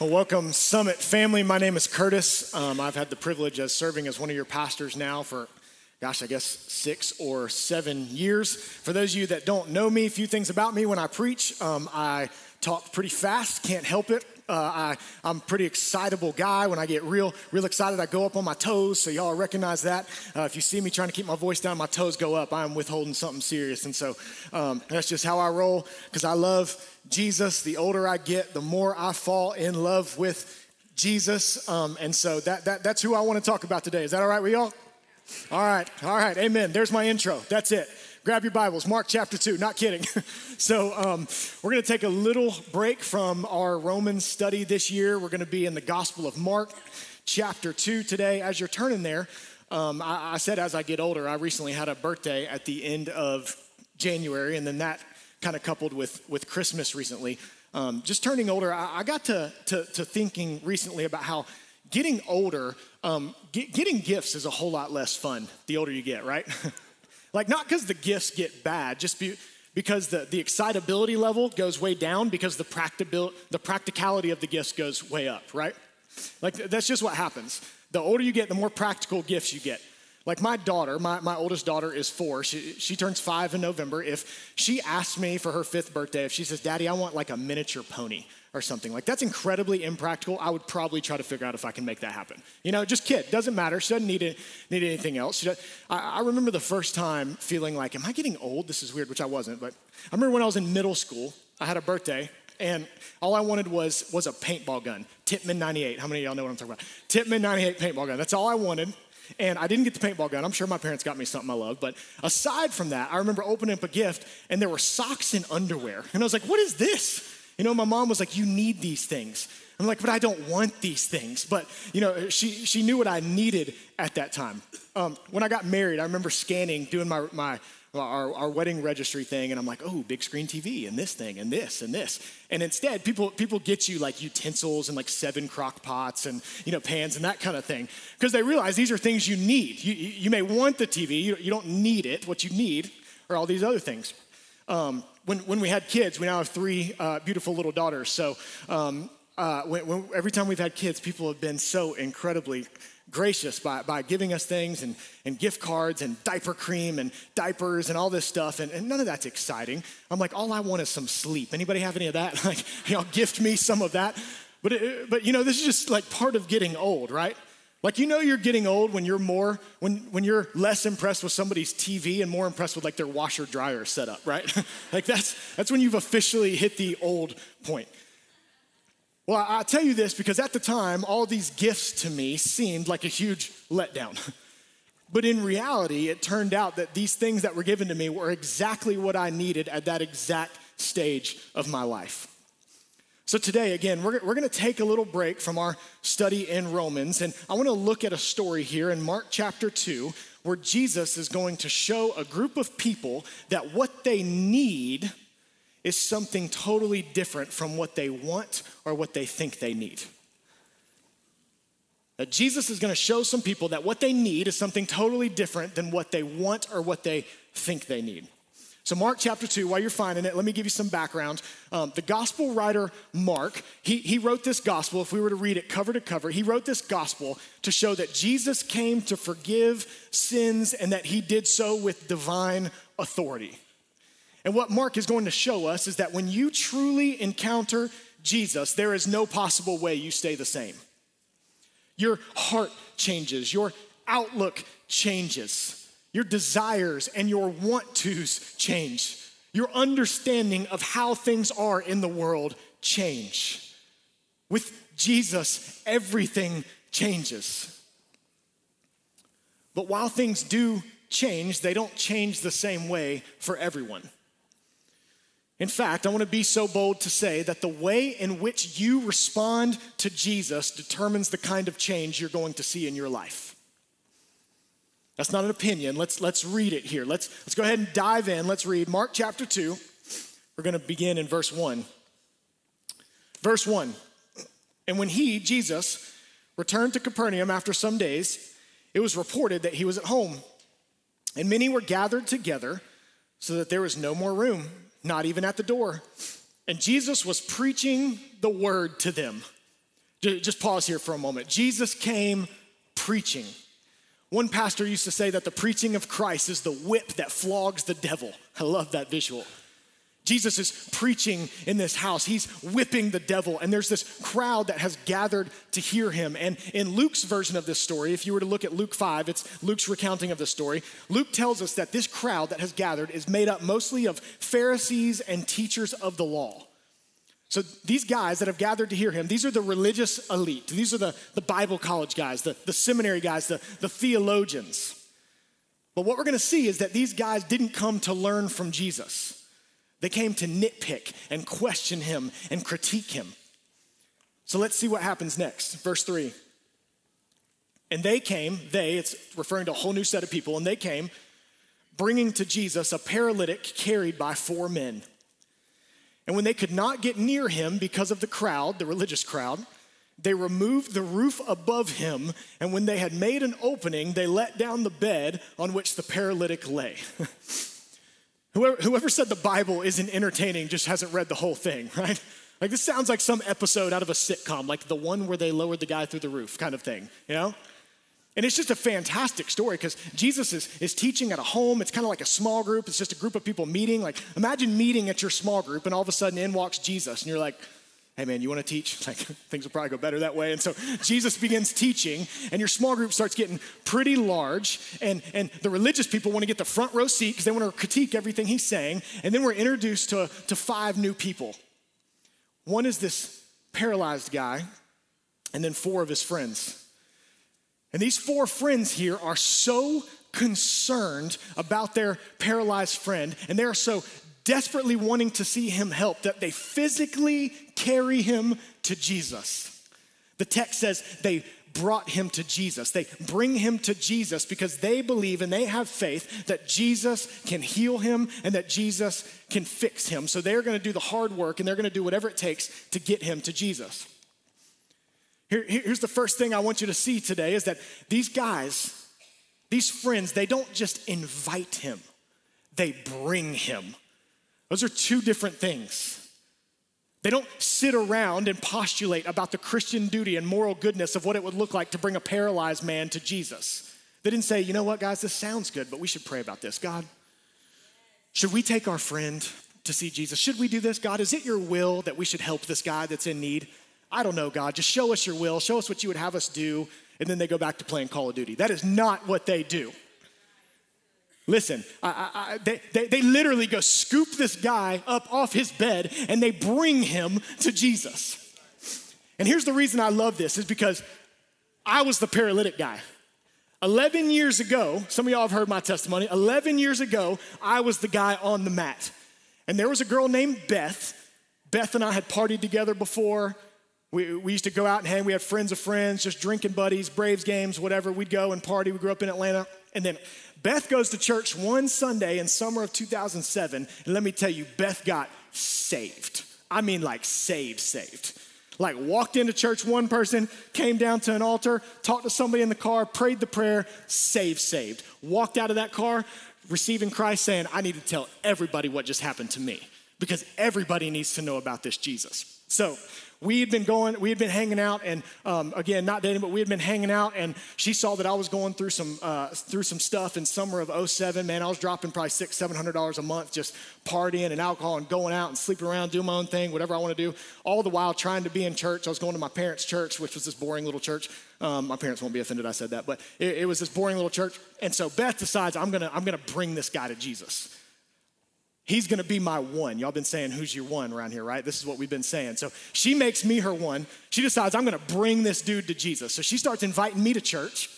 Well, welcome, Summit family. My name is Curtis. Um, I've had the privilege of serving as one of your pastors now for, gosh, I guess six or seven years. For those of you that don't know me, a few things about me when I preach. Um, I talk pretty fast, can't help it. Uh, I, I'm a pretty excitable guy. When I get real, real excited, I go up on my toes. So y'all recognize that. Uh, if you see me trying to keep my voice down, my toes go up. I'm withholding something serious, and so um, that's just how I roll. Because I love Jesus. The older I get, the more I fall in love with Jesus. Um, and so that, that that's who I want to talk about today. Is that all right with y'all? All right, all right, amen. There's my intro. That's it. Grab your Bibles, Mark chapter 2. Not kidding. so, um, we're going to take a little break from our Romans study this year. We're going to be in the Gospel of Mark, chapter 2 today. As you're turning there, um, I, I said as I get older, I recently had a birthday at the end of January, and then that kind of coupled with, with Christmas recently. Um, just turning older, I, I got to, to, to, thinking recently about how getting older, um, get, getting gifts is a whole lot less fun the older you get, right? like, not because the gifts get bad, just be, because the, the excitability level goes way down because the, practical, the practicality of the gifts goes way up, right? Like, that's just what happens. The older you get, the more practical gifts you get. Like my daughter, my, my oldest daughter is four. She, she turns five in November. If she asks me for her fifth birthday, if she says, Daddy, I want like a miniature pony or something, like that's incredibly impractical. I would probably try to figure out if I can make that happen. You know, just kid, doesn't matter. She doesn't need, it, need anything else. I, I remember the first time feeling like, Am I getting old? This is weird, which I wasn't. But I remember when I was in middle school, I had a birthday and all I wanted was was a paintball gun, Tippmann 98. How many of y'all know what I'm talking about? Tippmann 98 paintball gun. That's all I wanted. And I didn't get the paintball gun. I'm sure my parents got me something I love. But aside from that, I remember opening up a gift and there were socks and underwear. And I was like, what is this? You know, my mom was like, you need these things. I'm like, but I don't want these things. But, you know, she, she knew what I needed at that time. Um, when I got married, I remember scanning, doing my, my our, our wedding registry thing, and I'm like, oh, big screen TV, and this thing, and this, and this. And instead, people, people get you like utensils and like seven crock pots and, you know, pans and that kind of thing, because they realize these are things you need. You, you may want the TV, you, you don't need it. What you need are all these other things. Um, when, when we had kids, we now have three uh, beautiful little daughters. So um, uh, when, when, every time we've had kids, people have been so incredibly gracious by, by giving us things and, and gift cards and diaper cream and diapers and all this stuff. And, and none of that's exciting. I'm like, all I want is some sleep. Anybody have any of that? Like, y'all gift me some of that. But, it, but you know, this is just like part of getting old, right? Like you know you're getting old when you're more when when you're less impressed with somebody's TV and more impressed with like their washer dryer setup, right? like that's that's when you've officially hit the old point. Well, I tell you this because at the time, all these gifts to me seemed like a huge letdown. But in reality, it turned out that these things that were given to me were exactly what I needed at that exact stage of my life. So, today, again, we're, we're going to take a little break from our study in Romans, and I want to look at a story here in Mark chapter 2 where Jesus is going to show a group of people that what they need is something totally different from what they want or what they think they need. That Jesus is going to show some people that what they need is something totally different than what they want or what they think they need. So, Mark chapter 2, while you're finding it, let me give you some background. Um, the gospel writer Mark, he, he wrote this gospel, if we were to read it cover to cover, he wrote this gospel to show that Jesus came to forgive sins and that he did so with divine authority. And what Mark is going to show us is that when you truly encounter Jesus, there is no possible way you stay the same. Your heart changes, your outlook changes, your desires and your want tos change, your understanding of how things are in the world change. With Jesus, everything changes. But while things do change, they don't change the same way for everyone. In fact, I want to be so bold to say that the way in which you respond to Jesus determines the kind of change you're going to see in your life. That's not an opinion. Let's, let's read it here. Let's, let's go ahead and dive in. Let's read Mark chapter 2. We're going to begin in verse 1. Verse 1 And when he, Jesus, returned to Capernaum after some days, it was reported that he was at home. And many were gathered together so that there was no more room not even at the door. And Jesus was preaching the word to them. Just pause here for a moment. Jesus came preaching. One pastor used to say that the preaching of Christ is the whip that flogs the devil. I love that visual. Jesus is preaching in this house. He's whipping the devil, and there's this crowd that has gathered to hear him. And in Luke's version of this story, if you were to look at Luke 5, it's Luke's recounting of the story. Luke tells us that this crowd that has gathered is made up mostly of Pharisees and teachers of the law. So these guys that have gathered to hear him, these are the religious elite. These are the, the Bible college guys, the, the seminary guys, the, the theologians. But what we're gonna see is that these guys didn't come to learn from Jesus. They came to nitpick and question him and critique him. So let's see what happens next. Verse 3. And they came, they, it's referring to a whole new set of people, and they came bringing to Jesus a paralytic carried by four men. And when they could not get near him because of the crowd, the religious crowd, they removed the roof above him, and when they had made an opening, they let down the bed on which the paralytic lay. Whoever, whoever said the Bible isn't entertaining just hasn't read the whole thing, right? Like this sounds like some episode out of a sitcom, like the one where they lowered the guy through the roof kind of thing, you know? And it's just a fantastic story because Jesus is, is teaching at a home. It's kind of like a small group. It's just a group of people meeting. Like, imagine meeting at your small group, and all of a sudden in walks Jesus, and you're like, hey man, you want to teach? Like things will probably go better that way. And so Jesus begins teaching, and your small group starts getting pretty large. And, and the religious people want to get the front row seat because they want to critique everything he's saying. And then we're introduced to, to five new people. One is this paralyzed guy, and then four of his friends. And these four friends here are so concerned about their paralyzed friend, and they are so desperately wanting to see him help that they physically carry him to Jesus. The text says they brought him to Jesus. They bring him to Jesus because they believe and they have faith that Jesus can heal him and that Jesus can fix him. So they're going to do the hard work and they're going to do whatever it takes to get him to Jesus. Here, here's the first thing I want you to see today is that these guys, these friends, they don't just invite him, they bring him. Those are two different things. They don't sit around and postulate about the Christian duty and moral goodness of what it would look like to bring a paralyzed man to Jesus. They didn't say, you know what, guys, this sounds good, but we should pray about this. God, should we take our friend to see Jesus? Should we do this? God, is it your will that we should help this guy that's in need? I don't know, God. Just show us your will. Show us what you would have us do. And then they go back to playing Call of Duty. That is not what they do. Listen, I, I, they, they, they literally go scoop this guy up off his bed and they bring him to Jesus. And here's the reason I love this is because I was the paralytic guy. 11 years ago, some of y'all have heard my testimony. 11 years ago, I was the guy on the mat. And there was a girl named Beth. Beth and I had partied together before. We, we used to go out and hang. We had friends of friends, just drinking buddies, Braves games, whatever. We'd go and party. We grew up in Atlanta. And then Beth goes to church one Sunday in summer of 2007, and let me tell you, Beth got saved. I mean, like saved, saved. Like walked into church, one person came down to an altar, talked to somebody in the car, prayed the prayer, saved, saved. Walked out of that car, receiving Christ, saying, I need to tell everybody what just happened to me because everybody needs to know about this Jesus. So we had been going, we had been hanging out, and um, again, not dating, but we had been hanging out, and she saw that I was going through some uh, through some stuff in summer of 07. Man, I was dropping probably six, seven hundred dollars a month just partying and alcohol and going out and sleeping around, doing my own thing, whatever I want to do. All the while trying to be in church. I was going to my parents' church, which was this boring little church. Um, my parents won't be offended I said that, but it, it was this boring little church. And so Beth decides I'm gonna I'm gonna bring this guy to Jesus. He's gonna be my one. Y'all been saying, Who's your one around here, right? This is what we've been saying. So she makes me her one. She decides, I'm gonna bring this dude to Jesus. So she starts inviting me to church.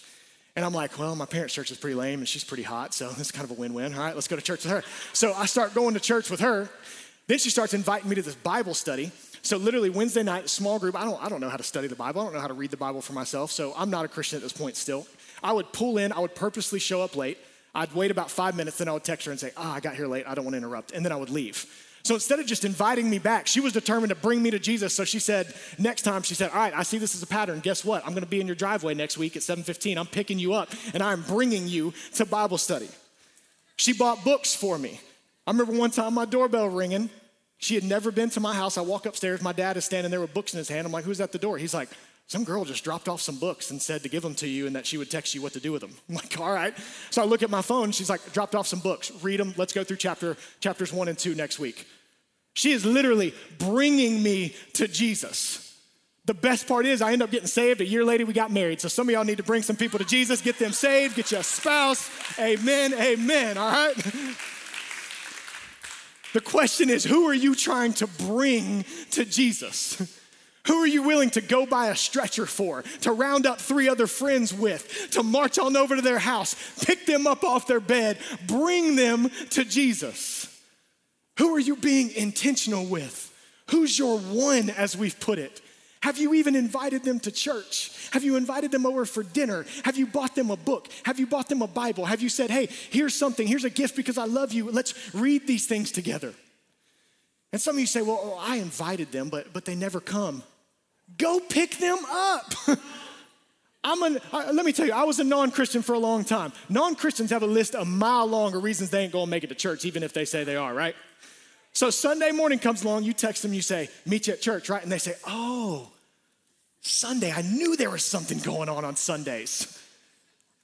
And I'm like, well, my parents' church is pretty lame and she's pretty hot, so it's kind of a win win. All right, let's go to church with her. So I start going to church with her. Then she starts inviting me to this Bible study. So literally Wednesday night, small group. I don't, I don't know how to study the Bible. I don't know how to read the Bible for myself. So I'm not a Christian at this point still. I would pull in, I would purposely show up late. I'd wait about five minutes, then I would text her and say, Ah, oh, I got here late. I don't want to interrupt. And then I would leave. So instead of just inviting me back, she was determined to bring me to Jesus. So she said, next time, she said, All right, I see this as a pattern. Guess what? I'm going to be in your driveway next week at 7:15. I'm picking you up and I'm bringing you to Bible study. She bought books for me. I remember one time my doorbell ringing. She had never been to my house. I walk upstairs. My dad is standing there with books in his hand. I'm like, Who's at the door? He's like, some girl just dropped off some books and said to give them to you and that she would text you what to do with them. I'm like, all right. So I look at my phone. She's like, dropped off some books. Read them. Let's go through chapter chapters one and two next week. She is literally bringing me to Jesus. The best part is I end up getting saved. A year later, we got married. So some of y'all need to bring some people to Jesus, get them saved, get you a spouse. Amen, amen, all right? The question is, who are you trying to bring to Jesus? Who are you willing to go buy a stretcher for, to round up three other friends with, to march on over to their house, pick them up off their bed, bring them to Jesus? Who are you being intentional with? Who's your one, as we've put it? Have you even invited them to church? Have you invited them over for dinner? Have you bought them a book? Have you bought them a Bible? Have you said, hey, here's something, here's a gift because I love you. Let's read these things together. And some of you say, well, oh, I invited them, but, but they never come. Go pick them up. I'm an, uh, let me tell you, I was a non Christian for a long time. Non Christians have a list a mile long of reasons they ain't gonna make it to church, even if they say they are, right? So Sunday morning comes along, you text them, you say, meet you at church, right? And they say, oh, Sunday, I knew there was something going on on Sundays.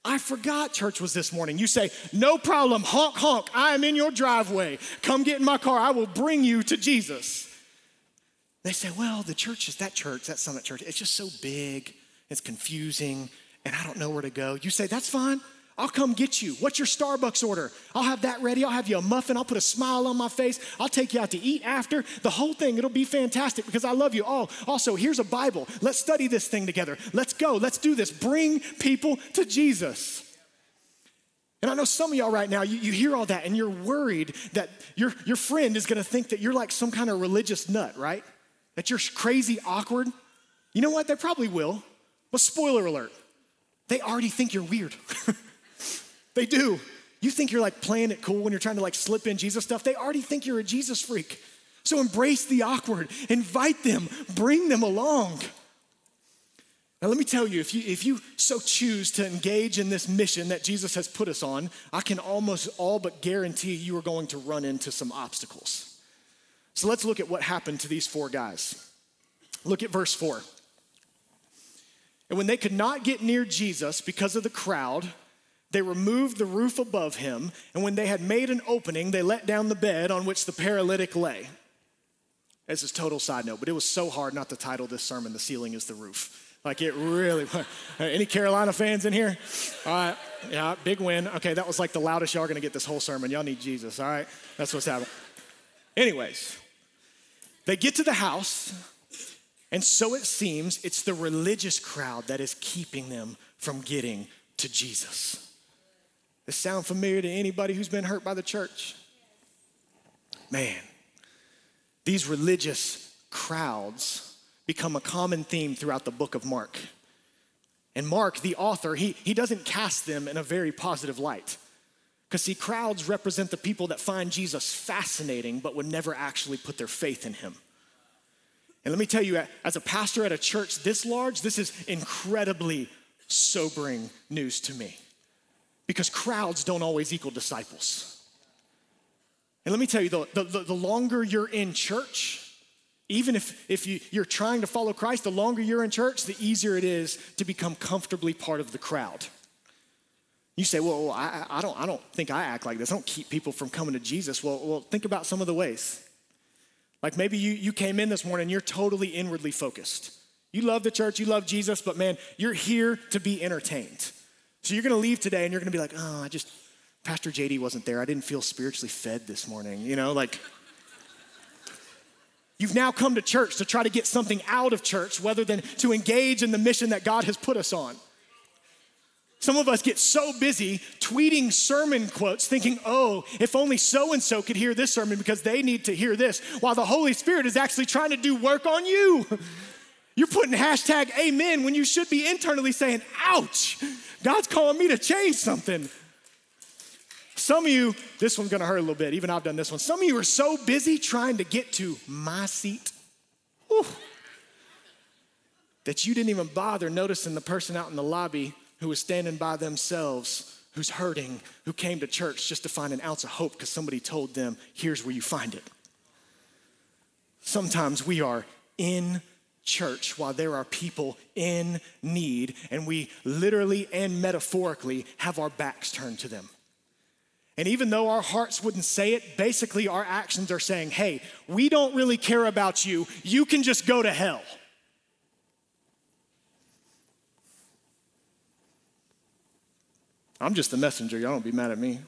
I forgot church was this morning. You say, no problem, honk, honk, I am in your driveway. Come get in my car, I will bring you to Jesus. They say, well, the church is that church, that Summit Church, it's just so big, it's confusing, and I don't know where to go. You say, that's fine. I'll come get you. What's your Starbucks order? I'll have that ready. I'll have you a muffin. I'll put a smile on my face. I'll take you out to eat after. The whole thing, it'll be fantastic because I love you. Oh, also, here's a Bible. Let's study this thing together. Let's go. Let's do this. Bring people to Jesus. And I know some of y'all right now, you, you hear all that and you're worried that your, your friend is gonna think that you're like some kind of religious nut, right? That you're crazy awkward, you know what? They probably will. But spoiler alert, they already think you're weird. they do. You think you're like playing it cool when you're trying to like slip in Jesus stuff. They already think you're a Jesus freak. So embrace the awkward, invite them, bring them along. Now, let me tell you if, you, if you so choose to engage in this mission that Jesus has put us on, I can almost all but guarantee you are going to run into some obstacles. So let's look at what happened to these four guys. Look at verse 4. And when they could not get near Jesus because of the crowd, they removed the roof above him, and when they had made an opening, they let down the bed on which the paralytic lay. This is total side note, but it was so hard not to title this sermon "The Ceiling Is the Roof." Like it really. Any Carolina fans in here? All right, yeah, big win. Okay, that was like the loudest y'all are gonna get this whole sermon. Y'all need Jesus. All right, that's what's happening. Anyways, they get to the house, and so it seems it's the religious crowd that is keeping them from getting to Jesus. This sound familiar to anybody who's been hurt by the church? Man, these religious crowds become a common theme throughout the book of Mark. And Mark, the author, he, he doesn't cast them in a very positive light. Because, see, crowds represent the people that find Jesus fascinating but would never actually put their faith in him. And let me tell you, as a pastor at a church this large, this is incredibly sobering news to me. Because crowds don't always equal disciples. And let me tell you, the, the, the longer you're in church, even if, if you, you're trying to follow Christ, the longer you're in church, the easier it is to become comfortably part of the crowd. You say, well, I, I, don't, I don't think I act like this. I don't keep people from coming to Jesus. Well, well, think about some of the ways. Like maybe you, you came in this morning, you're totally inwardly focused. You love the church, you love Jesus, but man, you're here to be entertained. So you're gonna leave today and you're gonna be like, oh, I just, Pastor JD wasn't there. I didn't feel spiritually fed this morning. You know, like, You've now come to church to try to get something out of church rather than to engage in the mission that God has put us on. Some of us get so busy tweeting sermon quotes, thinking, oh, if only so and so could hear this sermon because they need to hear this, while the Holy Spirit is actually trying to do work on you. You're putting hashtag amen when you should be internally saying, ouch, God's calling me to change something. Some of you, this one's gonna hurt a little bit, even I've done this one. Some of you are so busy trying to get to my seat whew, that you didn't even bother noticing the person out in the lobby who was standing by themselves, who's hurting, who came to church just to find an ounce of hope because somebody told them, here's where you find it. Sometimes we are in church while there are people in need, and we literally and metaphorically have our backs turned to them. And even though our hearts wouldn't say it, basically our actions are saying, hey, we don't really care about you. You can just go to hell. I'm just the messenger. Y'all don't be mad at me.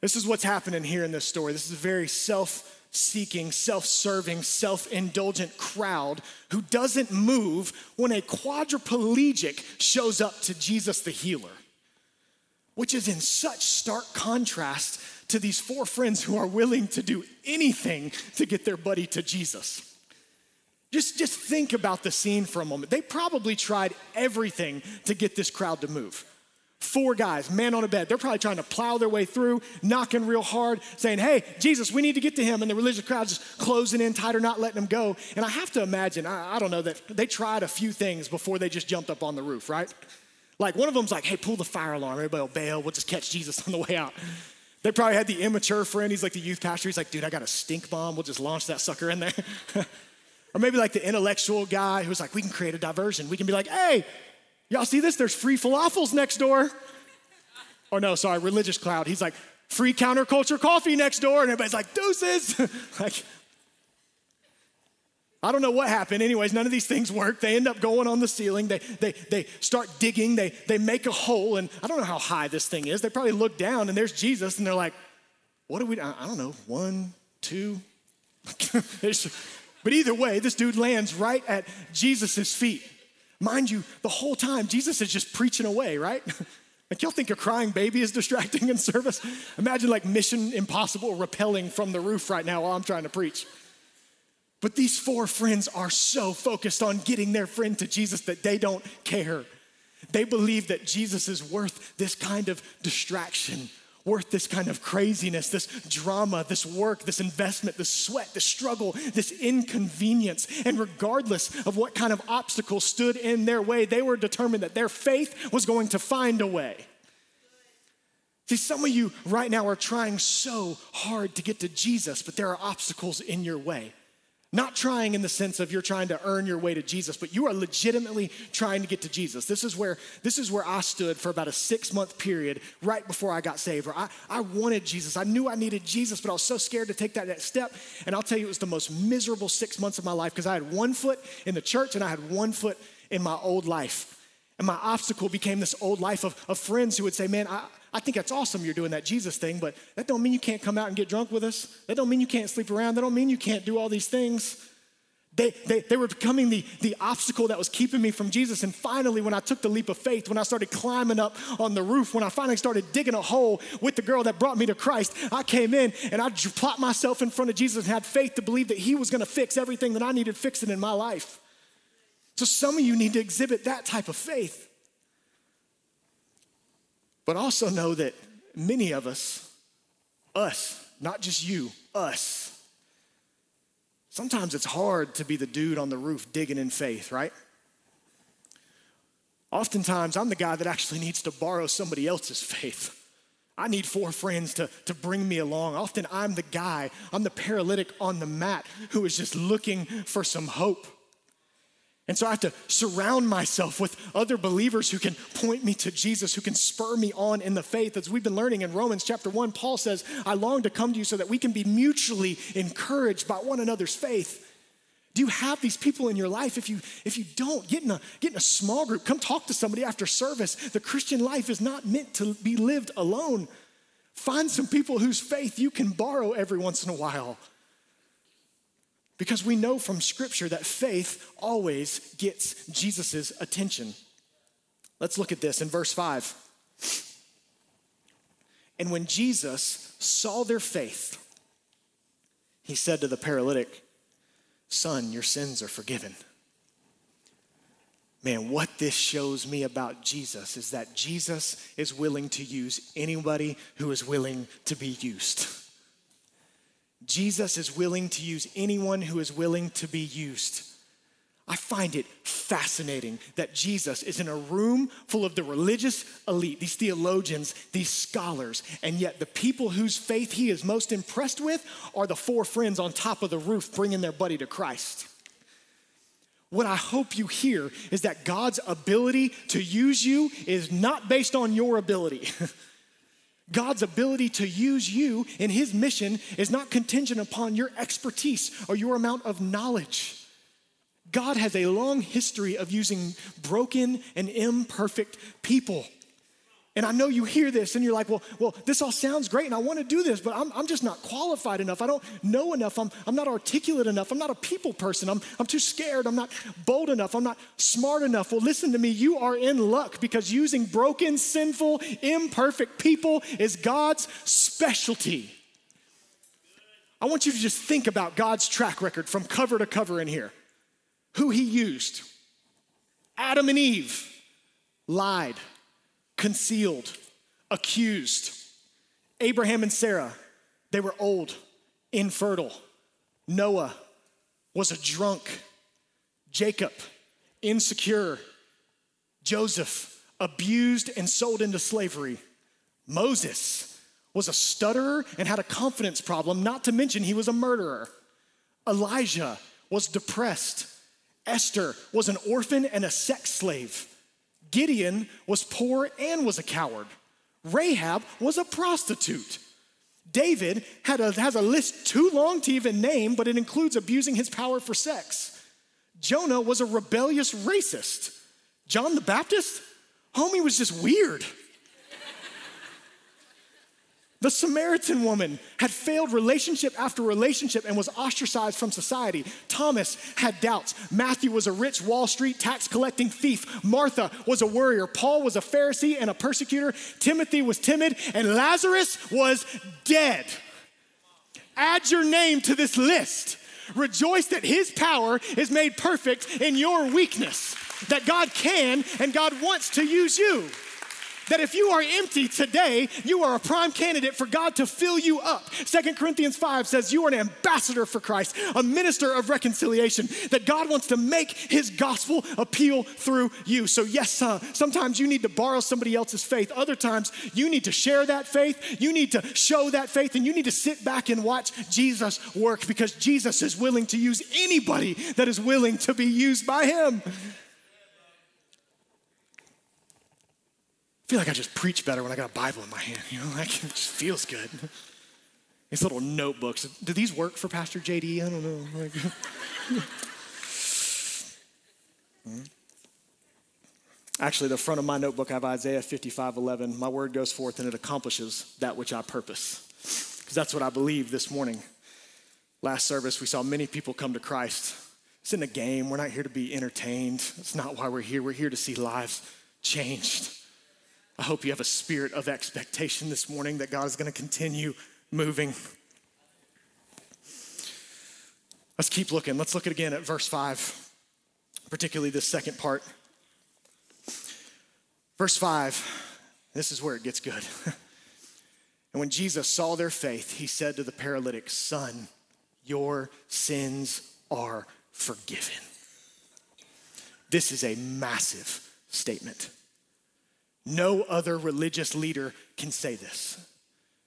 This is what's happening here in this story. This is a very self seeking, self serving, self indulgent crowd who doesn't move when a quadriplegic shows up to Jesus the healer, which is in such stark contrast to these four friends who are willing to do anything to get their buddy to Jesus. Just, just think about the scene for a moment. They probably tried everything to get this crowd to move. Four guys, man on a bed. They're probably trying to plow their way through, knocking real hard, saying, Hey, Jesus, we need to get to him. And the religious crowd just closing in tighter, not letting him go. And I have to imagine, I, I don't know, that they tried a few things before they just jumped up on the roof, right? Like one of them's like, Hey, pull the fire alarm. Everybody will bail. We'll just catch Jesus on the way out. They probably had the immature friend. He's like the youth pastor. He's like, Dude, I got a stink bomb. We'll just launch that sucker in there. or maybe like the intellectual guy who's like, We can create a diversion. We can be like, Hey, Y'all see this? There's free falafels next door. Oh no, sorry, religious cloud. He's like, free counterculture coffee next door. And everybody's like, deuces. like, I don't know what happened. Anyways, none of these things work. They end up going on the ceiling. They, they, they start digging. They, they make a hole. And I don't know how high this thing is. They probably look down and there's Jesus and they're like, what do we, I don't know, one, two. but either way, this dude lands right at Jesus' feet. Mind you, the whole time, Jesus is just preaching away, right? like, y'all think a crying baby is distracting in service? Imagine like Mission Impossible rappelling from the roof right now while I'm trying to preach. But these four friends are so focused on getting their friend to Jesus that they don't care. They believe that Jesus is worth this kind of distraction worth this kind of craziness, this drama, this work, this investment, this sweat, this struggle, this inconvenience. And regardless of what kind of obstacle stood in their way, they were determined that their faith was going to find a way. See, some of you right now are trying so hard to get to Jesus, but there are obstacles in your way. Not trying in the sense of you're trying to earn your way to Jesus, but you are legitimately trying to get to Jesus. This is where, this is where I stood for about a six month period right before I got saved. I, I wanted Jesus. I knew I needed Jesus, but I was so scared to take that next step. And I'll tell you, it was the most miserable six months of my life because I had one foot in the church and I had one foot in my old life. And my obstacle became this old life of, of friends who would say, Man, I, I think that's awesome you're doing that Jesus thing, but that don't mean you can't come out and get drunk with us. That don't mean you can't sleep around. That don't mean you can't do all these things. They, they, they were becoming the, the obstacle that was keeping me from Jesus. And finally, when I took the leap of faith, when I started climbing up on the roof, when I finally started digging a hole with the girl that brought me to Christ, I came in and I plopped myself in front of Jesus and had faith to believe that He was gonna fix everything that I needed fixing in my life. So some of you need to exhibit that type of faith. But also know that many of us, us, not just you, us, sometimes it's hard to be the dude on the roof digging in faith, right? Oftentimes, I'm the guy that actually needs to borrow somebody else's faith. I need four friends to, to bring me along. Often, I'm the guy, I'm the paralytic on the mat who is just looking for some hope. And so I have to surround myself with other believers who can point me to Jesus, who can spur me on in the faith. As we've been learning in Romans chapter 1, Paul says, I long to come to you so that we can be mutually encouraged by one another's faith. Do you have these people in your life? If you if you don't, get in a get in a small group. Come talk to somebody after service. The Christian life is not meant to be lived alone. Find some people whose faith you can borrow every once in a while. Because we know from Scripture that faith always gets Jesus' attention. Let's look at this in verse 5. And when Jesus saw their faith, he said to the paralytic, Son, your sins are forgiven. Man, what this shows me about Jesus is that Jesus is willing to use anybody who is willing to be used. Jesus is willing to use anyone who is willing to be used. I find it fascinating that Jesus is in a room full of the religious elite, these theologians, these scholars, and yet the people whose faith he is most impressed with are the four friends on top of the roof bringing their buddy to Christ. What I hope you hear is that God's ability to use you is not based on your ability. God's ability to use you in his mission is not contingent upon your expertise or your amount of knowledge. God has a long history of using broken and imperfect people. And I know you hear this and you're like, well, well, this all sounds great and I want to do this, but I'm, I'm just not qualified enough. I don't know enough. I'm, I'm not articulate enough. I'm not a people person. I'm, I'm too scared. I'm not bold enough. I'm not smart enough. Well, listen to me. You are in luck because using broken, sinful, imperfect people is God's specialty. I want you to just think about God's track record from cover to cover in here who he used. Adam and Eve lied, concealed, accused. Abraham and Sarah, they were old, infertile. Noah was a drunk. Jacob, insecure. Joseph, abused and sold into slavery. Moses was a stutterer and had a confidence problem, not to mention he was a murderer. Elijah was depressed Esther was an orphan and a sex slave. Gideon was poor and was a coward. Rahab was a prostitute. David had a, has a list too long to even name, but it includes abusing his power for sex. Jonah was a rebellious racist. John the Baptist, homie was just weird. The Samaritan woman had failed relationship after relationship and was ostracized from society. Thomas had doubts. Matthew was a rich Wall Street tax collecting thief. Martha was a worrier. Paul was a Pharisee and a persecutor. Timothy was timid. And Lazarus was dead. Add your name to this list. Rejoice that his power is made perfect in your weakness, that God can and God wants to use you that if you are empty today, you are a prime candidate for God to fill you up. Second Corinthians 5 says you are an ambassador for Christ, a minister of reconciliation, that God wants to make his gospel appeal through you. So, yes, uh, sometimes you need to borrow somebody else's faith. Other times you need to share that faith, you need to show that faith, and you need to sit back and watch Jesus work because Jesus is willing to use anybody that is willing to be used by him. Feel like I just preach better when I got a Bible in my hand. You know, like it just feels good. These little notebooks. Do these work for Pastor JD? I don't know. Like, hmm? Actually, the front of my notebook I have Isaiah 55 11. My word goes forth and it accomplishes that which I purpose. Because that's what I believe this morning. Last service, we saw many people come to Christ. It's in a game. We're not here to be entertained. It's not why we're here. We're here to see lives changed. I hope you have a spirit of expectation this morning that God is going to continue moving. Let's keep looking. Let's look again at verse 5, particularly this second part. Verse 5, this is where it gets good. and when Jesus saw their faith, he said to the paralytic, Son, your sins are forgiven. This is a massive statement. No other religious leader can say this.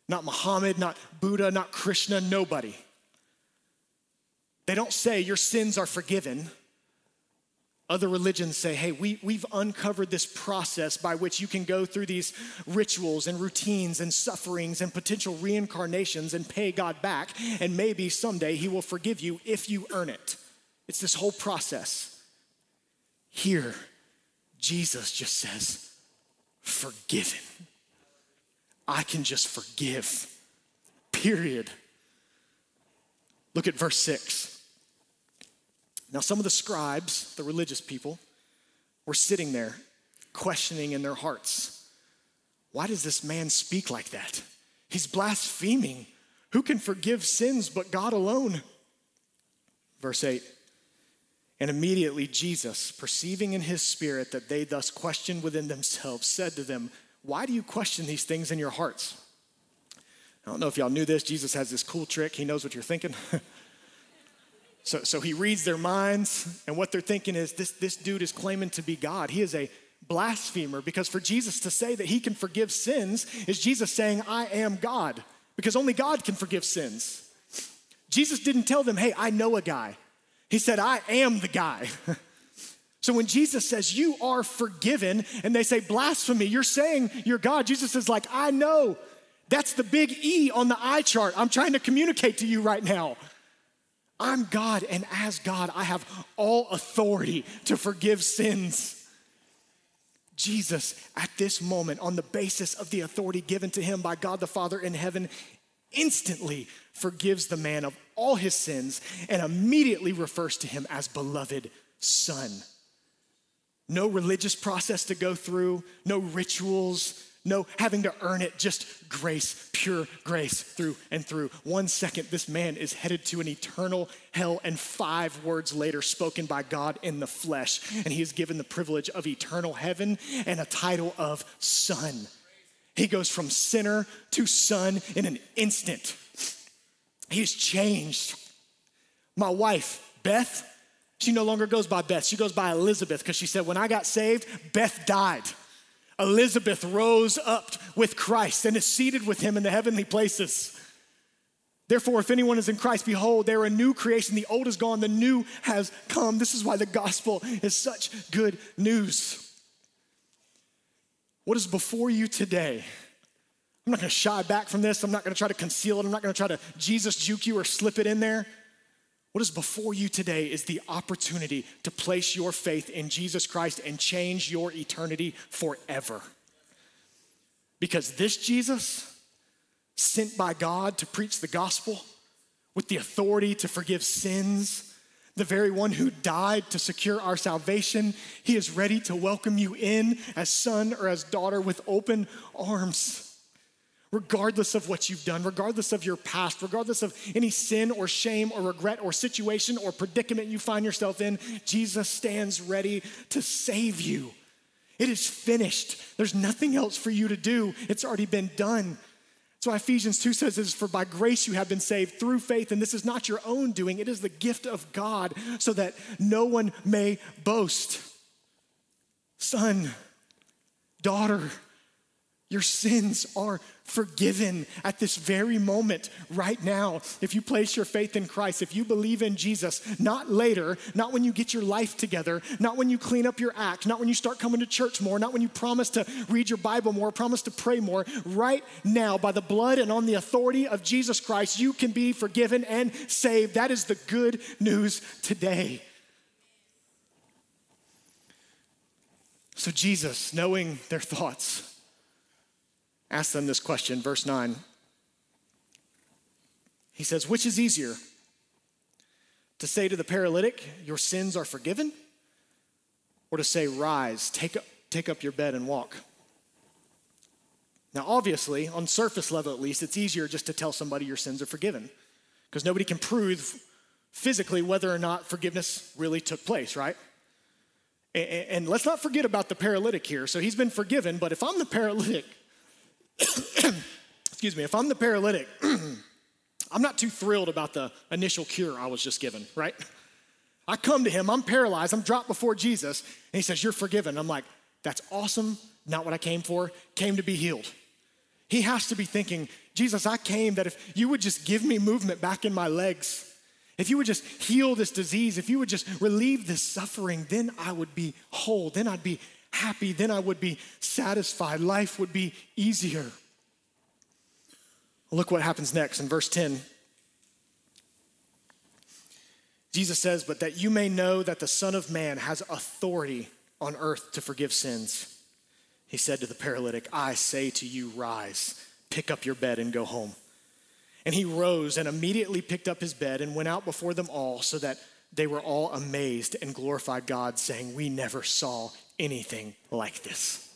Not Muhammad, not Buddha, not Krishna, nobody. They don't say your sins are forgiven. Other religions say, hey, we, we've uncovered this process by which you can go through these rituals and routines and sufferings and potential reincarnations and pay God back, and maybe someday He will forgive you if you earn it. It's this whole process. Here, Jesus just says, forgiven. I can just forgive, period. Look at verse 6. Now, some of the scribes, the religious people, were sitting there questioning in their hearts why does this man speak like that? He's blaspheming. Who can forgive sins but God alone? Verse 8 and immediately Jesus, perceiving in his spirit that they thus questioned within themselves, said to them, Why do you question these things in your hearts? I don't know if y'all knew this. Jesus has this cool trick. He knows what you're thinking. So, so he reads their minds, and what they're thinking is this, this dude is claiming to be God. He is a blasphemer because for Jesus to say that he can forgive sins is Jesus saying, I am God, because only God can forgive sins. Jesus didn't tell them, hey, I know a guy. He said, I am the guy. so when Jesus says, you are forgiven, and they say, blasphemy, you're saying you're God, Jesus is like, I know. That's the big E on the eye chart. I'm trying to communicate to you right now. I'm God, and as God, I have all authority to forgive sins. Jesus, at this moment, on the basis of the authority given to him by God the Father in heaven, instantly forgives the man of all his sins and immediately refers to him as beloved son. No religious process to go through, no rituals, no having to earn it, just grace, pure grace through and through. One second, this man is headed to an eternal hell, and five words later, spoken by God in the flesh, and he is given the privilege of eternal heaven and a title of son. He goes from sinner to son in an instant. He's changed. My wife, Beth, she no longer goes by Beth. She goes by Elizabeth because she said, When I got saved, Beth died. Elizabeth rose up with Christ and is seated with him in the heavenly places. Therefore, if anyone is in Christ, behold, they're a new creation. The old is gone, the new has come. This is why the gospel is such good news. What is before you today? I'm not gonna shy back from this. I'm not gonna try to conceal it. I'm not gonna try to Jesus juke you or slip it in there. What is before you today is the opportunity to place your faith in Jesus Christ and change your eternity forever. Because this Jesus, sent by God to preach the gospel with the authority to forgive sins, the very one who died to secure our salvation, he is ready to welcome you in as son or as daughter with open arms regardless of what you've done, regardless of your past, regardless of any sin or shame or regret or situation or predicament you find yourself in, Jesus stands ready to save you. It is finished. There's nothing else for you to do, it's already been done. Why Ephesians 2 says this for by grace you have been saved through faith, and this is not your own doing, it is the gift of God, so that no one may boast. Son, daughter, your sins are forgiven at this very moment, right now. If you place your faith in Christ, if you believe in Jesus, not later, not when you get your life together, not when you clean up your act, not when you start coming to church more, not when you promise to read your Bible more, promise to pray more. Right now, by the blood and on the authority of Jesus Christ, you can be forgiven and saved. That is the good news today. So, Jesus, knowing their thoughts, asked them this question, verse 9. He says, Which is easier? To say to the paralytic, Your sins are forgiven? Or to say, Rise, take up, take up your bed and walk? Now, obviously, on surface level at least, it's easier just to tell somebody your sins are forgiven because nobody can prove physically whether or not forgiveness really took place, right? And let's not forget about the paralytic here. So he's been forgiven, but if I'm the paralytic, excuse me, if I'm the paralytic, I'm not too thrilled about the initial cure I was just given, right? I come to him, I'm paralyzed, I'm dropped before Jesus, and he says, You're forgiven. I'm like, That's awesome, not what I came for, came to be healed. He has to be thinking, Jesus, I came that if you would just give me movement back in my legs, if you would just heal this disease, if you would just relieve this suffering, then I would be whole, then I'd be happy, then I would be satisfied. Life would be easier. Look what happens next in verse 10. Jesus says, But that you may know that the Son of Man has authority on earth to forgive sins. He said to the paralytic, I say to you, rise, pick up your bed, and go home. And he rose and immediately picked up his bed and went out before them all, so that they were all amazed and glorified God, saying, We never saw anything like this.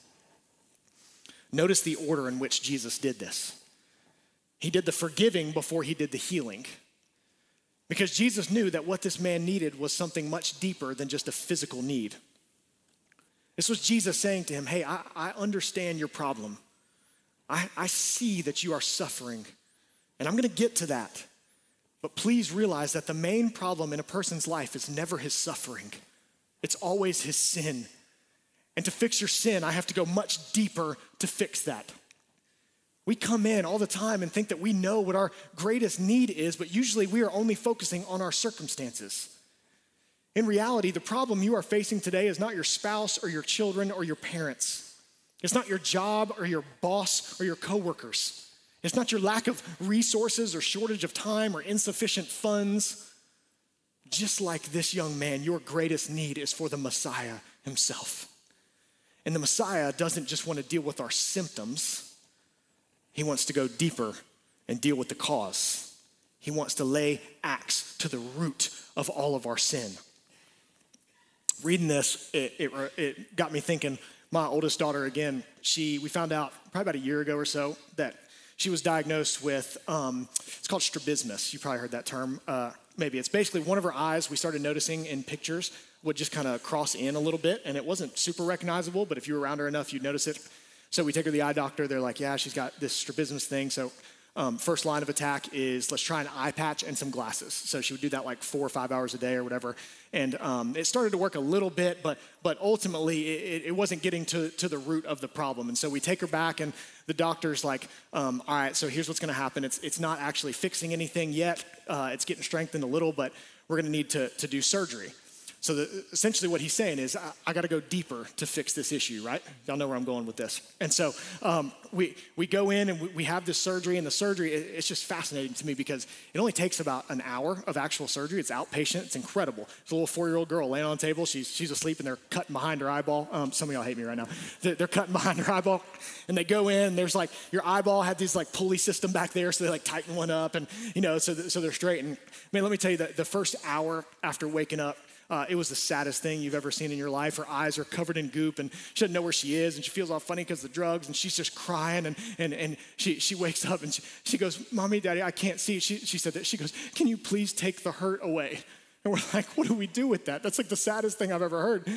Notice the order in which Jesus did this. He did the forgiving before he did the healing. Because Jesus knew that what this man needed was something much deeper than just a physical need. This was Jesus saying to him, Hey, I, I understand your problem. I, I see that you are suffering, and I'm gonna get to that. But please realize that the main problem in a person's life is never his suffering, it's always his sin. And to fix your sin, I have to go much deeper to fix that. We come in all the time and think that we know what our greatest need is, but usually we are only focusing on our circumstances. In reality, the problem you are facing today is not your spouse or your children or your parents. It's not your job or your boss or your coworkers. It's not your lack of resources or shortage of time or insufficient funds. Just like this young man, your greatest need is for the Messiah himself. And the Messiah doesn't just want to deal with our symptoms, he wants to go deeper and deal with the cause. He wants to lay axe to the root of all of our sin. Reading this, it, it, it got me thinking. My oldest daughter, again, she we found out probably about a year ago or so that she was diagnosed with um, it's called strabismus. You probably heard that term. Uh, maybe it's basically one of her eyes. We started noticing in pictures would just kind of cross in a little bit, and it wasn't super recognizable. But if you were around her enough, you'd notice it. So we take her to the eye doctor. They're like, yeah, she's got this strabismus thing. So um, first line of attack is let's try an eye patch and some glasses. So she would do that like four or five hours a day or whatever. And um, it started to work a little bit, but, but ultimately it, it, wasn't getting to, to the root of the problem. And so we take her back, and the doctor's like, um, all right, so here's what's going to happen. It's, it's not actually fixing anything yet, uh, it's getting strengthened a little, but we're going to need to, to do surgery. So the, essentially, what he's saying is, I, I got to go deeper to fix this issue, right? Y'all know where I'm going with this. And so um, we we go in and we, we, have this surgery, and the surgery it, it's just fascinating to me because it only takes about an hour of actual surgery. It's outpatient. It's incredible. It's a little four year old girl laying on the table. She's she's asleep, and they're cutting behind her eyeball. Um, some of y'all hate me right now. They're, they're cutting behind her eyeball, and they go in. There's like your eyeball had these like pulley system back there, so they like tighten one up, and you know, so so they're straight. And man, let me tell you that the first hour after waking up uh, it was the saddest thing you've ever seen in your life. Her eyes are covered in goop, and she doesn't know where she is, and she feels all funny because of the drugs, and she's just crying. And, and, and she, she wakes up and she, she goes, Mommy, Daddy, I can't see. She, she said that. She goes, Can you please take the hurt away? And we're like, What do we do with that? That's like the saddest thing I've ever heard.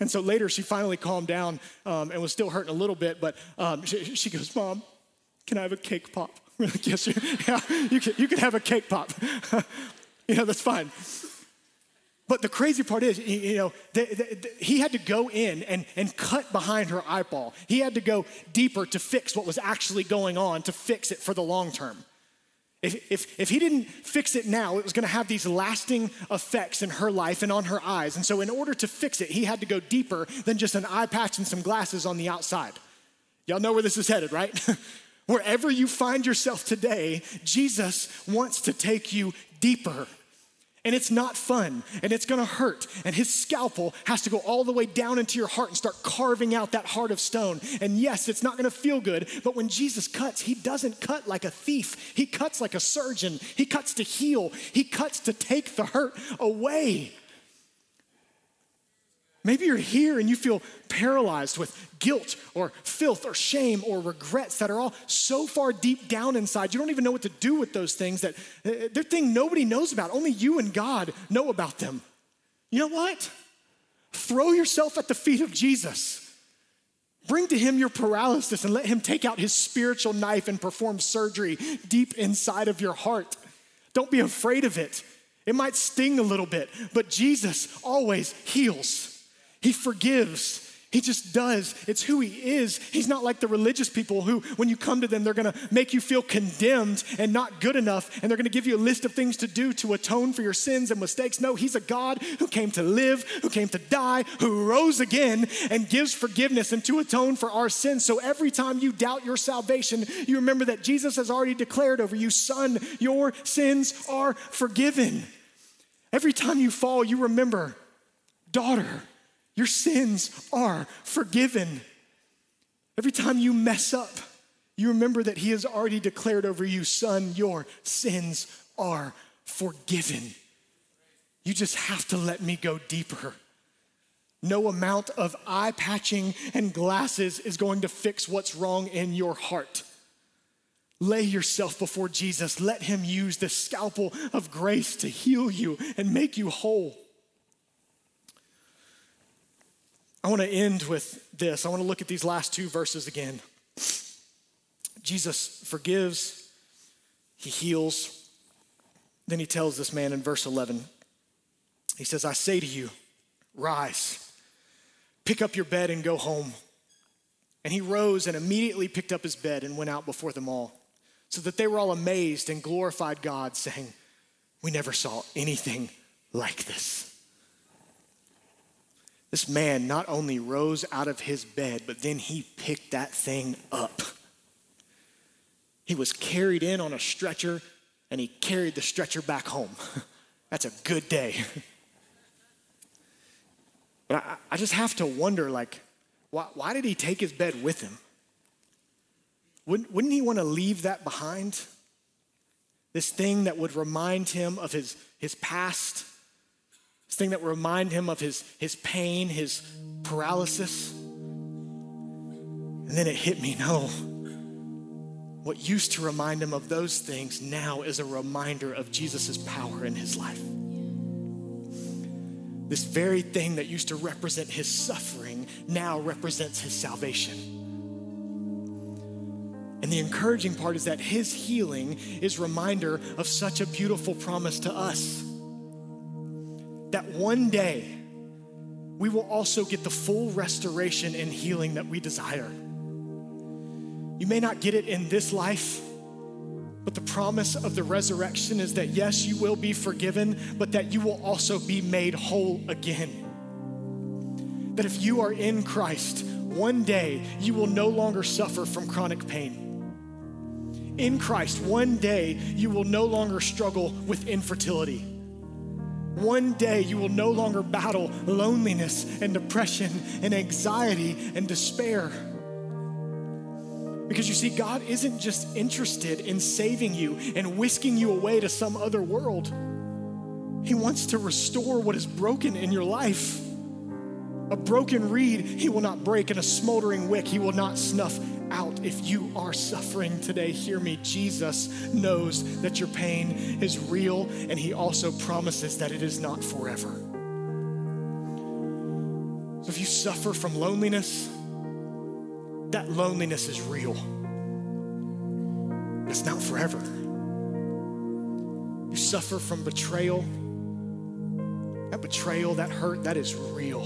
And so later, she finally calmed down um, and was still hurting a little bit, but um, she, she goes, Mom, can I have a cake pop? We're like, yes, yeah, you can, you can have a cake pop. you know, that's fine. But the crazy part is, you know, the, the, the, he had to go in and, and cut behind her eyeball. He had to go deeper to fix what was actually going on, to fix it for the long term. If, if, if he didn't fix it now, it was gonna have these lasting effects in her life and on her eyes. And so, in order to fix it, he had to go deeper than just an eye patch and some glasses on the outside. Y'all know where this is headed, right? Wherever you find yourself today, Jesus wants to take you deeper and it's not fun and it's gonna hurt. And his scalpel has to go all the way down into your heart and start carving out that heart of stone. And yes, it's not gonna feel good, but when Jesus cuts, he doesn't cut like a thief, he cuts like a surgeon. He cuts to heal, he cuts to take the hurt away. Maybe you're here and you feel paralyzed with guilt or filth or shame or regrets that are all so far deep down inside. You don't even know what to do with those things that uh, they're things nobody knows about. Only you and God know about them. You know what? Throw yourself at the feet of Jesus. Bring to him your paralysis and let him take out his spiritual knife and perform surgery deep inside of your heart. Don't be afraid of it. It might sting a little bit, but Jesus always heals. He forgives. He just does. It's who he is. He's not like the religious people who, when you come to them, they're gonna make you feel condemned and not good enough, and they're gonna give you a list of things to do to atone for your sins and mistakes. No, he's a God who came to live, who came to die, who rose again, and gives forgiveness and to atone for our sins. So every time you doubt your salvation, you remember that Jesus has already declared over you, son, your sins are forgiven. Every time you fall, you remember, daughter, your sins are forgiven. Every time you mess up, you remember that He has already declared over you, son, your sins are forgiven. You just have to let me go deeper. No amount of eye patching and glasses is going to fix what's wrong in your heart. Lay yourself before Jesus. Let Him use the scalpel of grace to heal you and make you whole. I want to end with this. I want to look at these last two verses again. Jesus forgives, he heals, then he tells this man in verse 11, he says, I say to you, rise, pick up your bed and go home. And he rose and immediately picked up his bed and went out before them all, so that they were all amazed and glorified God, saying, We never saw anything like this. This man not only rose out of his bed, but then he picked that thing up. He was carried in on a stretcher and he carried the stretcher back home. That's a good day. but I, I, just have to wonder like, why, why did he take his bed with him? Wouldn't, wouldn't he want to leave that behind? This thing that would remind him of his, his past, this thing that remind him of his, his pain, his paralysis. And then it hit me no. What used to remind him of those things now is a reminder of Jesus' power in his life. This very thing that used to represent his suffering now represents his salvation. And the encouraging part is that his healing is reminder of such a beautiful promise to us. That one day we will also get the full restoration and healing that we desire. You may not get it in this life, but the promise of the resurrection is that yes, you will be forgiven, but that you will also be made whole again. That if you are in Christ, one day you will no longer suffer from chronic pain. In Christ, one day you will no longer struggle with infertility. One day you will no longer battle loneliness and depression and anxiety and despair. Because you see, God isn't just interested in saving you and whisking you away to some other world. He wants to restore what is broken in your life. A broken reed he will not break, and a smoldering wick he will not snuff out. If you are suffering today, hear me. Jesus knows that your pain is real, and he also promises that it is not forever. So if you suffer from loneliness, that loneliness is real. It's not forever. You suffer from betrayal. That betrayal, that hurt, that is real.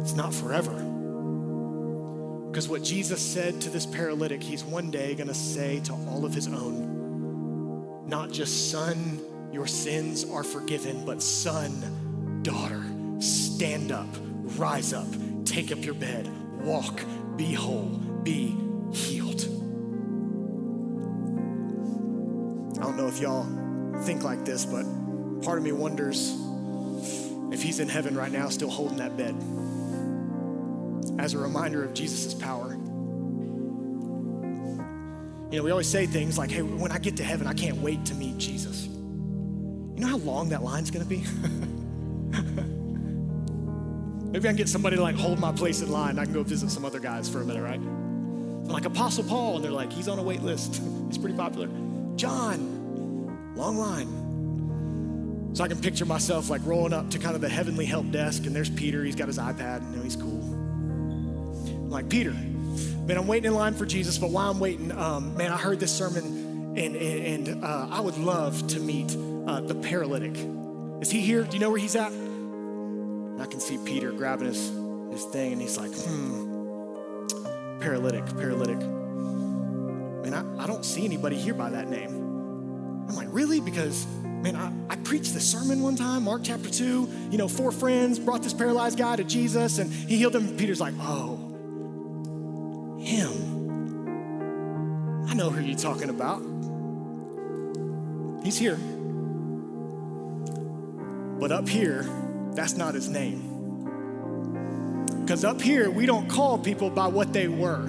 It's not forever. Because what Jesus said to this paralytic, he's one day going to say to all of his own, not just son, your sins are forgiven, but son, daughter, stand up, rise up, take up your bed, walk, be whole, be healed. I don't know if y'all think like this, but part of me wonders if he's in heaven right now still holding that bed as a reminder of Jesus' power. You know, we always say things like, hey, when I get to heaven, I can't wait to meet Jesus. You know how long that line's gonna be? Maybe I can get somebody to like hold my place in line. I can go visit some other guys for a minute, right? I'm like Apostle Paul, and they're like, he's on a wait list. he's pretty popular. John, long line. So I can picture myself like rolling up to kind of the heavenly help desk, and there's Peter. He's got his iPad, and you know, he's cool. Like, Peter, man, I'm waiting in line for Jesus, but while I'm waiting, um, man, I heard this sermon, and, and, and uh, I would love to meet uh, the paralytic. Is he here? Do you know where he's at? And I can see Peter grabbing his, his thing and he's like, hmm, paralytic, paralytic. Man, I, I don't see anybody here by that name. I'm like, really? Because, man, I, I preached this sermon one time, Mark chapter 2. You know, four friends brought this paralyzed guy to Jesus and he healed him. Peter's like, oh, him. I know who you're talking about. He's here. But up here, that's not his name. Because up here, we don't call people by what they were.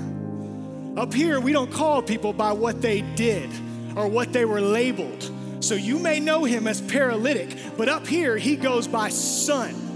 Up here, we don't call people by what they did or what they were labeled. So you may know him as paralytic, but up here, he goes by son.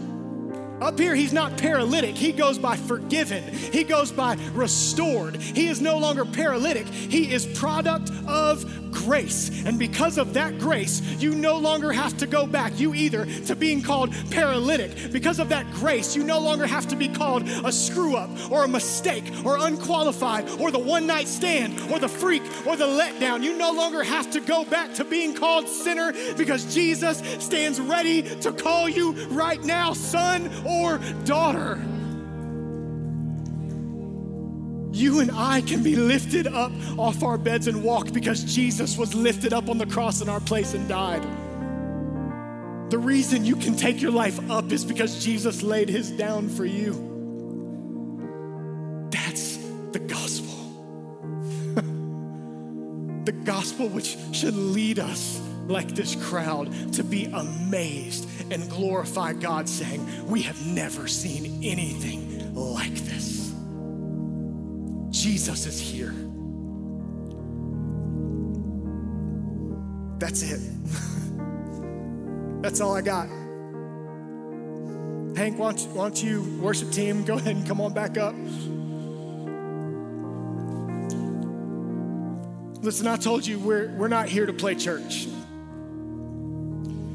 Up here, he's not paralytic. He goes by forgiven. He goes by restored. He is no longer paralytic. He is product of grace. And because of that grace, you no longer have to go back, you either to being called paralytic. Because of that grace, you no longer have to be called a screw up or a mistake or unqualified or the one night stand or the freak or the letdown. You no longer have to go back to being called sinner because Jesus stands ready to call you right now, son or daughter. You and I can be lifted up off our beds and walk because Jesus was lifted up on the cross in our place and died. The reason you can take your life up is because Jesus laid his down for you. That's the gospel. the gospel which should lead us like this crowd to be amazed and glorify God, saying, We have never seen anything like this. Jesus is here. That's it. That's all I got. Hank, why don't, you, why don't you, worship team, go ahead and come on back up. Listen, I told you we're, we're not here to play church.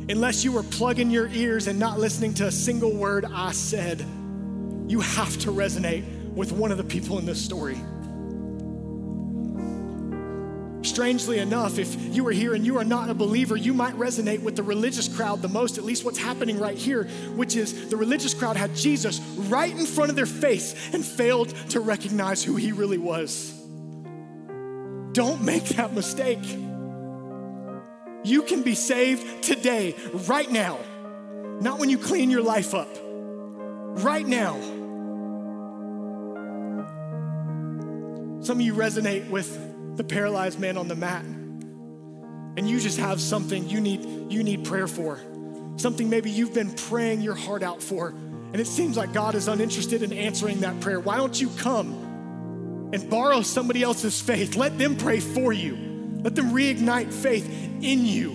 Unless you were plugging your ears and not listening to a single word I said, you have to resonate with one of the people in this story. Strangely enough, if you are here and you are not a believer, you might resonate with the religious crowd the most, at least what's happening right here, which is the religious crowd had Jesus right in front of their face and failed to recognize who he really was. Don't make that mistake. You can be saved today, right now, not when you clean your life up, right now. Some of you resonate with the paralyzed man on the mat, and you just have something you need, you need prayer for. Something maybe you've been praying your heart out for, and it seems like God is uninterested in answering that prayer. Why don't you come and borrow somebody else's faith? Let them pray for you. Let them reignite faith in you.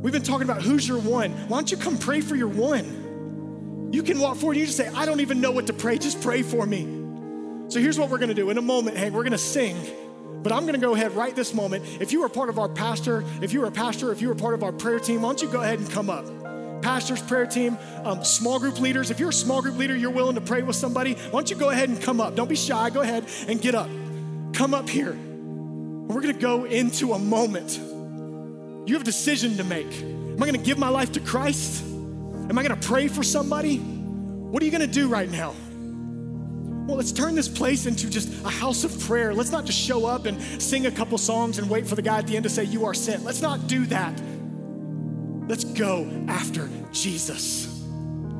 We've been talking about who's your one. Why don't you come pray for your one? You can walk forward and you just say, I don't even know what to pray. Just pray for me. So here's what we're gonna do. In a moment, hey, we're gonna sing. But I'm gonna go ahead right this moment. If you are part of our pastor, if you are a pastor, if you are part of our prayer team, why don't you go ahead and come up? Pastors, prayer team, um, small group leaders. If you're a small group leader, you're willing to pray with somebody, why don't you go ahead and come up? Don't be shy. Go ahead and get up. Come up here. We're gonna go into a moment. You have a decision to make. Am I gonna give my life to Christ? Am I gonna pray for somebody? What are you gonna do right now? Well, let's turn this place into just a house of prayer. Let's not just show up and sing a couple songs and wait for the guy at the end to say, You are sent. Let's not do that. Let's go after Jesus.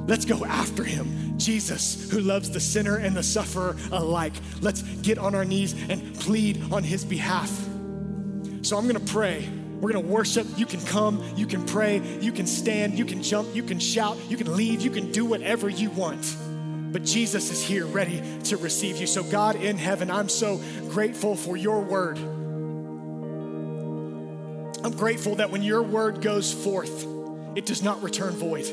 Let's go after him, Jesus, who loves the sinner and the sufferer alike. Let's get on our knees and plead on his behalf. So I'm gonna pray. We're gonna worship. You can come, you can pray, you can stand, you can jump, you can shout, you can leave, you can do whatever you want. But Jesus is here ready to receive you. So, God in heaven, I'm so grateful for your word. I'm grateful that when your word goes forth, it does not return void.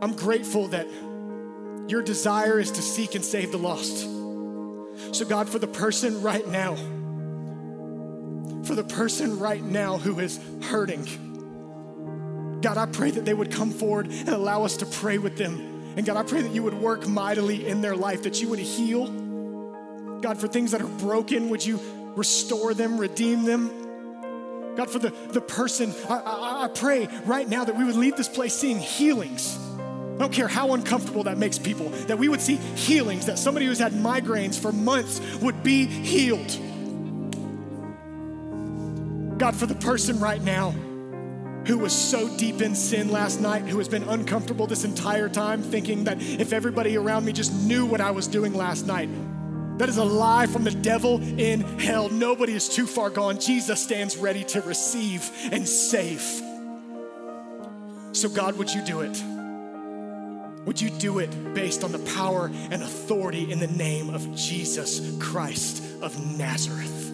I'm grateful that your desire is to seek and save the lost. So, God, for the person right now, for the person right now who is hurting, God, I pray that they would come forward and allow us to pray with them. And God, I pray that you would work mightily in their life, that you would heal. God, for things that are broken, would you restore them, redeem them? God, for the, the person, I, I, I pray right now that we would leave this place seeing healings I don't care how uncomfortable that makes people, that we would see healings, that somebody who's had migraines for months would be healed. God, for the person right now who was so deep in sin last night, who has been uncomfortable this entire time, thinking that if everybody around me just knew what I was doing last night, that is a lie from the devil in hell. Nobody is too far gone. Jesus stands ready to receive and save. So, God, would you do it? Would you do it based on the power and authority in the name of Jesus Christ of Nazareth?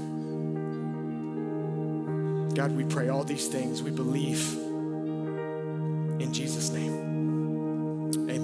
God, we pray all these things. We believe in Jesus' name. Amen.